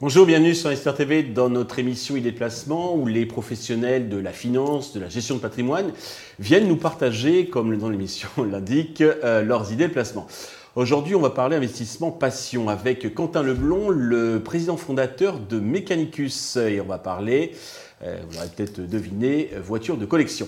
Bonjour, bienvenue sur Esther TV dans notre émission Idées de placement où les professionnels de la finance, de la gestion de patrimoine viennent nous partager, comme le nom de l'émission l'indique, euh, leurs idées de placement. Aujourd'hui, on va parler investissement passion avec Quentin Leblon, le président fondateur de Mechanicus. Et on va parler, vous l'aurez peut-être deviné, voiture de collection.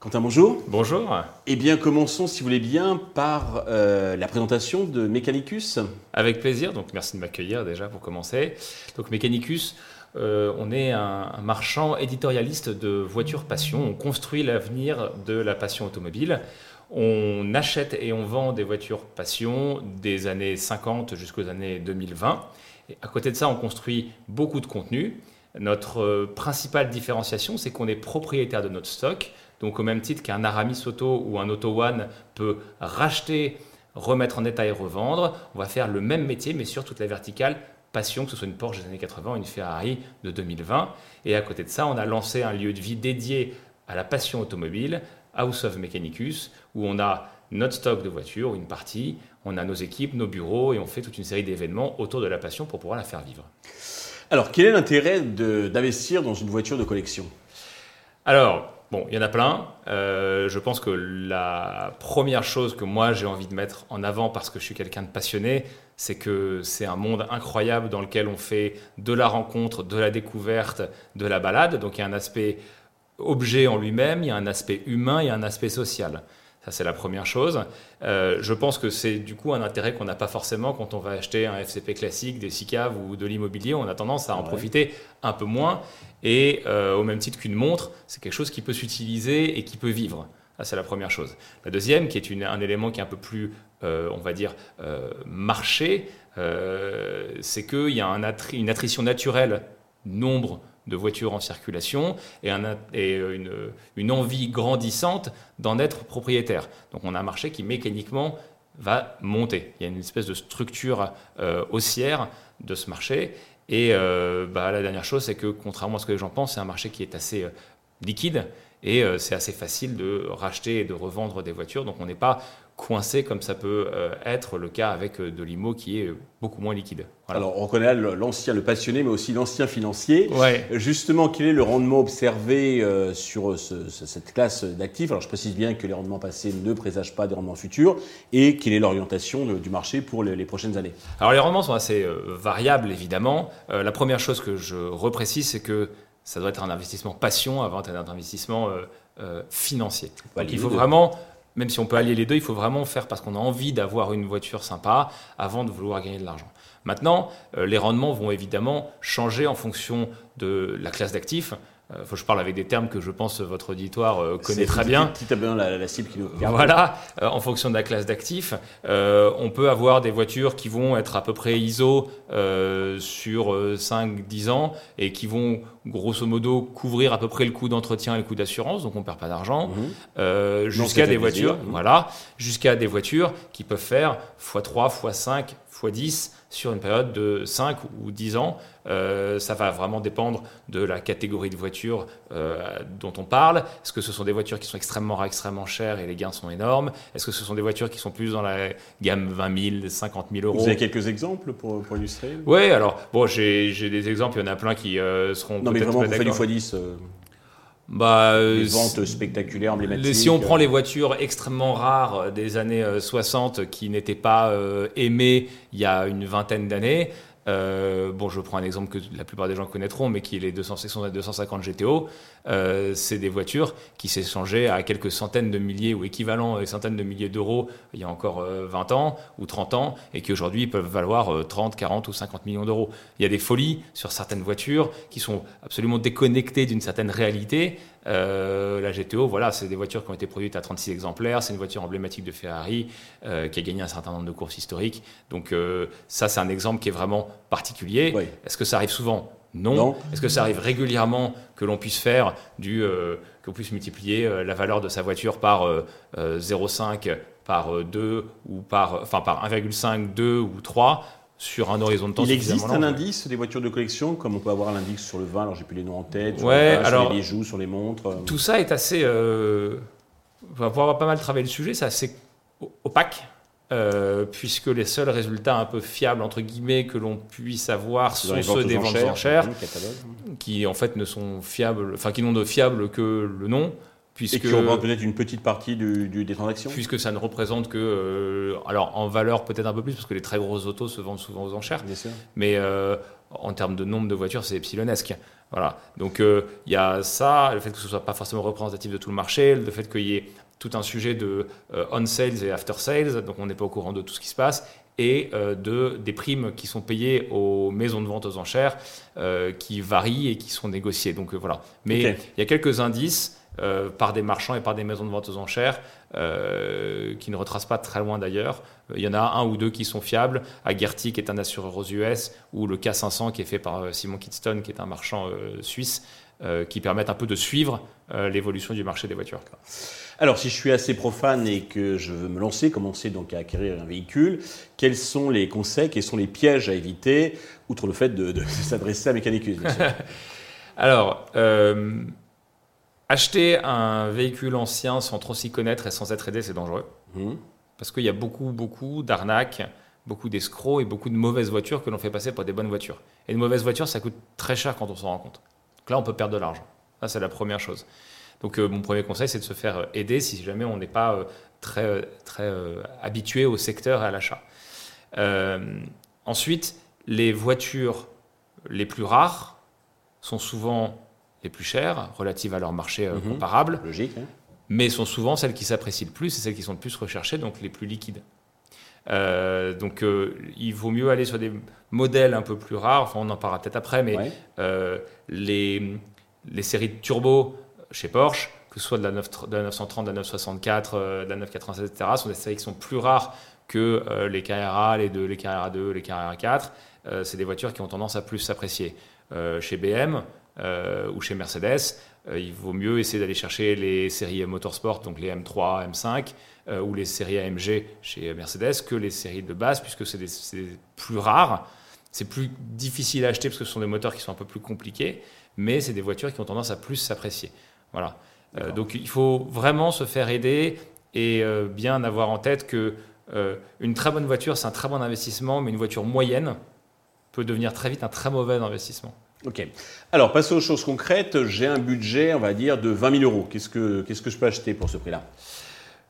Quentin, bonjour. Bonjour. Eh bien, commençons, si vous voulez bien, par euh, la présentation de Mechanicus. Avec plaisir. Donc, merci de m'accueillir déjà pour commencer. Donc, Mechanicus, euh, on est un, marchand éditorialiste de voitures passion. On construit l'avenir de la passion automobile. On achète et on vend des voitures passion des années 50 jusqu'aux années 2020. Et à côté de ça, on construit beaucoup de contenu. Notre euh, principale différenciation, c'est qu'on est propriétaire de notre stock. Donc au même titre qu'un Aramis Auto ou un Auto One peut racheter, remettre en état et revendre, on va faire le même métier mais sur toute la verticale passion, que ce soit une Porsche des années 80 ou une Ferrari de 2020. Et à côté de ça, on a lancé un lieu de vie dédié à la passion automobile, House of Mechanicus, où on a notre stock de voitures, une partie, on a nos équipes, nos bureaux, et on fait toute une série d'événements autour de la passion pour pouvoir la faire vivre. Alors, quel est l'intérêt d'investir dans une voiture de collection? Alors, Bon, il y en a plein. Euh, je pense que la première chose que moi j'ai envie de mettre en avant parce que je suis quelqu'un de passionné, c'est que c'est un monde incroyable dans lequel on fait de la rencontre, de la découverte, de la balade. Donc il y a un aspect objet en lui-même, il y a un aspect humain, il y a un aspect social. Ça, c'est la première chose. Euh, je pense que c'est du coup un intérêt qu'on n'a pas forcément quand on va acheter un FCP classique, des SICAV ou de l'immobilier. On a tendance à en profiter un peu moins. Et euh, au même titre qu'une montre, c'est quelque chose qui peut s'utiliser et qui peut vivre. Ça, c'est la première chose. La deuxième, qui est un élément qui est un peu plus, euh, on va dire, marché, c'est qu'il y a un une attrition naturelle nombre de voitures en circulation et, euh, une, envie grandissante d'en être propriétaire. Donc on a un marché qui mécaniquement va monter. Il y a une espèce de structure euh, haussière de ce marché. Et euh, bah, la dernière chose, c'est que contrairement à ce que les gens pensent, c'est un marché qui est assez liquide et c'est assez facile de racheter et de revendre des voitures. Donc on n'est pas coincé comme ça peut euh, être le cas avec euh, de l'IMO qui est beaucoup moins liquide. Alors on reconnaît l'ancien, le passionné, mais aussi l'ancien financier. Ouais. Justement, quel est le rendement observé euh, sur cette classe d'actifs? Alors je précise bien que les rendements passés ne présagent pas des rendements futurs et quelle est l'orientation du marché pour les, prochaines années? Alors les rendements sont assez variables évidemment. la première chose que je reprécise, c'est que ça doit être un investissement passion avant d'être un investissement financier. Donc il faut vraiment même si on peut allier les deux, il faut vraiment faire parce qu'on a envie d'avoir une voiture sympa avant de vouloir gagner de l'argent. Maintenant, euh, les rendements vont évidemment changer en fonction de la classe d'actifs. Euh, faut que je parle avec des termes que je pense votre auditoire euh, connaît très bien. Qui bien la, la, cible qui nous regarde. Voilà, euh, en fonction de la classe d'actifs, on peut avoir des voitures qui vont être à peu près ISO sur 5-10 ans et qui vont grosso modo couvrir à peu près le coût d'entretien et le coût d'assurance, donc on perd pas d'argent, mhm. jusqu'à des voitures, mhm. voilà, jusqu'à des voitures qui peuvent faire x3, x5, x10 sur une période de 5 ou 10 ans. Euh, ça va vraiment dépendre de la catégorie de voitures euh, dont on parle. Est-ce que ce sont des voitures qui sont extrêmement extrêmement chères et les gains sont énormes? Est-ce que ce sont des voitures qui sont plus dans la gamme 20 000, 50 000 euros? Vous avez quelques exemples pour, pour illustrer? Oui, alors bon, j'ai des exemples, il y en a plein qui euh, seront Non mais vraiment, vous faites du x10 bah, des ventes spectaculaires, emblématiques. Si on prend les voitures extrêmement rares des années 60 qui n'étaient pas aimées il y a une vingtaine d'années, euh, bon, je prends un exemple que la plupart des gens connaîtront, mais qui est les 200, 250 GTO. Euh, c'est des voitures qui s'échangeaient à quelques centaines de milliers ou équivalent des centaines de milliers d'euros il y a encore 20 euh, ans ou 30 ans et qui aujourd'hui peuvent valoir 30, 40 ou 50 millions d'euros. Il y a des folies sur certaines voitures qui sont absolument déconnectées d'une certaine réalité. La GTO, voilà, c'est des voitures qui ont été produites à 36 exemplaires. C'est une voiture emblématique de Ferrari qui a gagné un certain nombre de courses historiques. Donc ça, c'est un exemple qui est vraiment particulier. Est-ce que ça arrive souvent? Non. Est-ce que ça arrive régulièrement que l'on puisse faire du, euh, qu'on puisse multiplier euh, la valeur de sa voiture par 0,5, euh, par 2 ou par, enfin par 1,5, 2 ou 3 sur un horizon de temps Il existe un large. indice des voitures de collection, comme on peut avoir l'indice sur le vin, alors j'ai plus les noms en tête, sur, les vaches, alors- sur les bijoux, sur les montres. euh. Tout ça est assez. Euh, on va pouvoir pas mal travailler le sujet, c'est assez opaque. euh, puisque les seuls résultats un peu fiables entre guillemets que l'on puisse avoir sont ceux des ventes enchères, le catalogue. qui en fait ne sont fiables, enfin qui n'ont de fiable que le nom, Et puisque qui représente peut-être une petite partie du, du- des transactions. puisque ça ne représente que, euh, alors en valeur peut-être un peu plus parce que les très grosses autos se vendent souvent aux enchères, Bien sûr. mais euh, en termes de nombre de voitures, c'est epsilonesque. Voilà. Donc euh, il y a ça, le fait que ce soit pas forcément représentatif de tout le marché, le fait qu'il y ait tout un sujet de euh, on sales et after sales, donc on n'est pas au courant de tout ce qui se passe, et de des primes qui sont payées aux maisons de vente aux enchères, qui varient et qui sont négociées. Donc voilà. Mais il y a quelques indices euh, par des marchands et par des maisons de vente aux enchères euh, qui ne retracent pas très loin d'ailleurs. Il y en a un ou deux qui sont fiables. Agerty, qui est un assureur aux US, ou le K500, qui est fait par euh, Simon Kidston, qui est un marchand suisse, qui permettent un peu de suivre l'évolution du marché des voitures. Alors, si je suis assez profane et que je veux me lancer, commencer donc à acquérir un véhicule, quels sont les conseils, quels sont les pièges à éviter, outre le fait de, de s'adresser à bien sûr. Alors, euh, acheter un véhicule ancien sans trop s'y connaître et sans être aidé, c'est dangereux. Mhm. Parce qu'il y a beaucoup, beaucoup d'arnaques, beaucoup d'escrocs et beaucoup de mauvaises voitures que l'on fait passer pour des bonnes voitures. Et une mauvaise voiture, ça coûte très cher quand on s'en rend compte. Donc là, on peut perdre de l'argent. Ça, c'est la première chose. Donc, euh, mon premier conseil, c'est de se faire euh, aider si jamais on n'est pas euh, très, très euh, habitué au secteur et à l'achat. Ensuite, les voitures les plus rares sont souvent les plus chères, relatives à leur marché euh, Mhm. comparable Logique. hein. mais sont souvent celles qui s'apprécient le plus et celles qui sont le plus recherchées, donc les plus liquides. Euh, donc euh, il vaut mieux aller sur des modèles un peu plus rares, enfin on en parlera peut-être après, mais Ouais. euh, les, les séries de turbo chez Porsche, que ce soit de la, 9 de la 930, de la 964, euh, de la 996, etc., sont des séries qui sont plus rares que les Carrera, les, deux, les Carrera 2, les Carrera 4. Euh, c'est des voitures qui ont tendance à plus s'apprécier. Chez BM euh, ou chez Mercedes, euh, il vaut mieux essayer d'aller chercher les séries Motorsport, donc les M3, M5, euh, ou les séries AMG chez Mercedes, que les séries de base, puisque c'est plus rare. C'est plus difficile à acheter parce que ce sont des moteurs qui sont un peu plus compliqués, mais c'est des voitures qui ont tendance à plus s'apprécier. Voilà. Euh, donc il faut vraiment se faire aider et bien avoir en tête que une très bonne voiture, c'est un très bon investissement, mais une voiture moyenne peut devenir très vite un très mauvais investissement. Ok. Alors, passons aux choses concrètes. J'ai un budget, on va dire, de 20 000 euros. Qu'est-ce que, qu'est-ce que je peux acheter pour ce prix-là?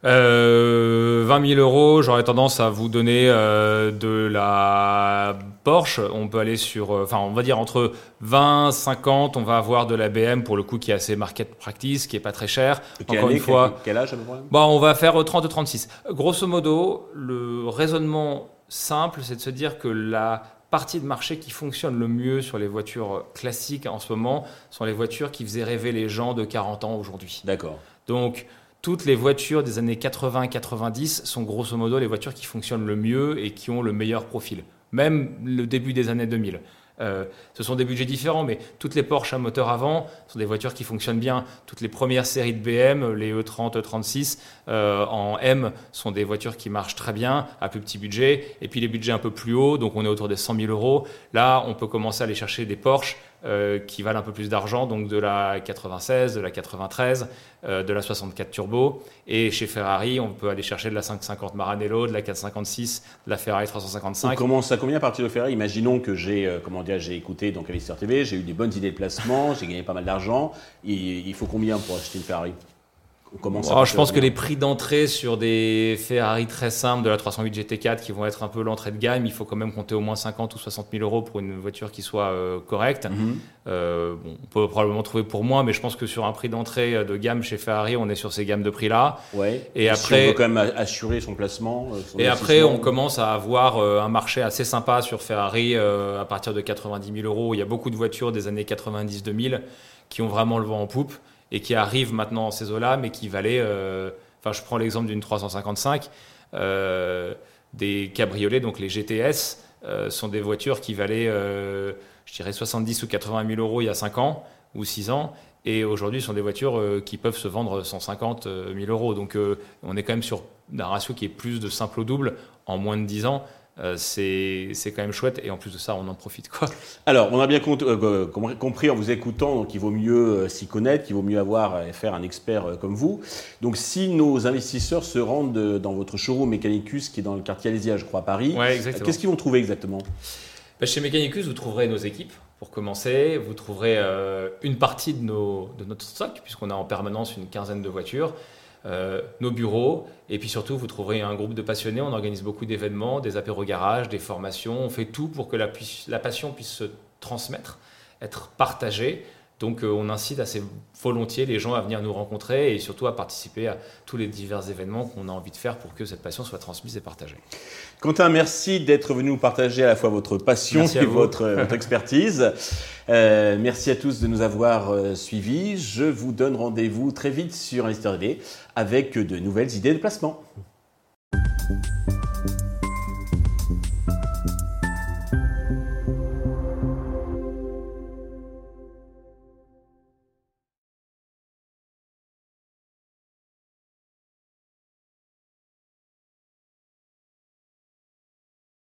Euh, 20 000 euros, j'aurais tendance à vous donner euh, de la Porsche. On peut aller sur, euh, enfin, on va dire entre 20, 50, on va avoir de la BM pour le coup qui est assez market practice, qui est pas très cher. Encore année, une fois, quel, quel âge à peu près? Bon, on va faire 30-36. Grosso modo, le raisonnement simple, c'est de se dire que la partie de marché qui fonctionne le mieux sur les voitures classiques en ce moment sont les voitures qui faisaient rêver les gens de 40 ans aujourd'hui. D'accord. Donc, toutes les voitures des années 80-90 sont grosso modo les voitures qui fonctionnent le mieux et qui ont le meilleur profil. Même le début des années 2000. Euh, ce sont des budgets différents, mais toutes les Porsche à moteur avant sont des voitures qui fonctionnent bien. Toutes les premières séries de BM, les E E30, E36 euh, en M, sont des voitures qui marchent très bien à plus petit budget. Et puis les budgets un peu plus hauts, donc on est autour des 100 000 euros. Là, on peut commencer à aller chercher des Porsche euh, qui valent un peu plus d'argent, donc de la 96, de la 93, euh, de la 64 Turbo. Et chez Ferrari, on peut aller chercher de la 550 Maranello, de la 456, de la Ferrari On 355. commence à combien à partir de Ferrari Imaginons que j'ai, euh, écouté donc Alistair TV, j'ai eu des bonnes idées de placement, j'ai gagné pas mal d'argent. Il faut combien pour acheter une Ferrari? Oh, je pense que les prix d'entrée sur des Ferrari très simples de la 308 GT4 qui vont être un peu l'entrée de gamme, il faut quand même compter au moins 50 ou 60 000 euros pour une voiture qui soit euh, correcte. Mhm. Euh, bon, on peut probablement trouver pour moins, mais je pense que sur un prix d'entrée euh, de gamme chez Ferrari, on est sur ces gammes de prix-là. Ouais. Et si après- on veut quand même assurer son placement. son Et après, on commence à avoir un marché assez sympa sur Ferrari à partir de 90 000 euros. Il y a beaucoup de voitures des années 90-2000 qui ont vraiment le vent en poupe et qui arrivent maintenant en ces eaux-là, mais qui valaient. euh, Enfin, je prends l'exemple d'une 355. euh, des cabriolets, donc les GTS, euh, sont des voitures qui valaient, je dirais, 70 ou 80 000 euros il y a 5 ans ou 6 ans. Et aujourd'hui, ce sont des voitures qui peuvent se vendre 150 000 euros. Donc, on est quand même sur un ratio qui est plus de simple au double en moins de 10 ans. Euh, c'est quand même chouette et en plus de ça, on en profite. Quoi. Alors, on a bien euh, compris en vous écoutant qu'il vaut mieux s'y connaître, qu'il vaut mieux avoir et faire un expert comme vous. Donc, si nos investisseurs se rendent dans votre showroom Mechanicus, qui est dans le quartier Alésia, je crois, à Paris, qu'est-ce qu'ils vont trouver exactement? Bah, Chez Mechanicus, vous trouverez nos équipes. Pour commencer, vous trouverez une partie de, nos, de notre stock, puisqu'on a en permanence une quinzaine de voitures. Euh, nos bureaux. Et puis surtout, vous trouverez un groupe de passionnés. On organise beaucoup d'événements, des apéros garage, des formations. On fait tout pour que la, la passion puisse se transmettre, être partagée. Donc euh, on incite assez volontiers les gens à venir nous rencontrer et surtout à participer à tous les divers événements qu'on a envie de faire pour que cette passion soit transmise et partagée. Quentin, merci d'être venu nous partager à la fois votre passion et votre, votre, expertise. Euh, merci à tous de nous avoir euh, suivis. Je vous donne rendez-vous très vite sur Investor TV avec de nouvelles idées de placement.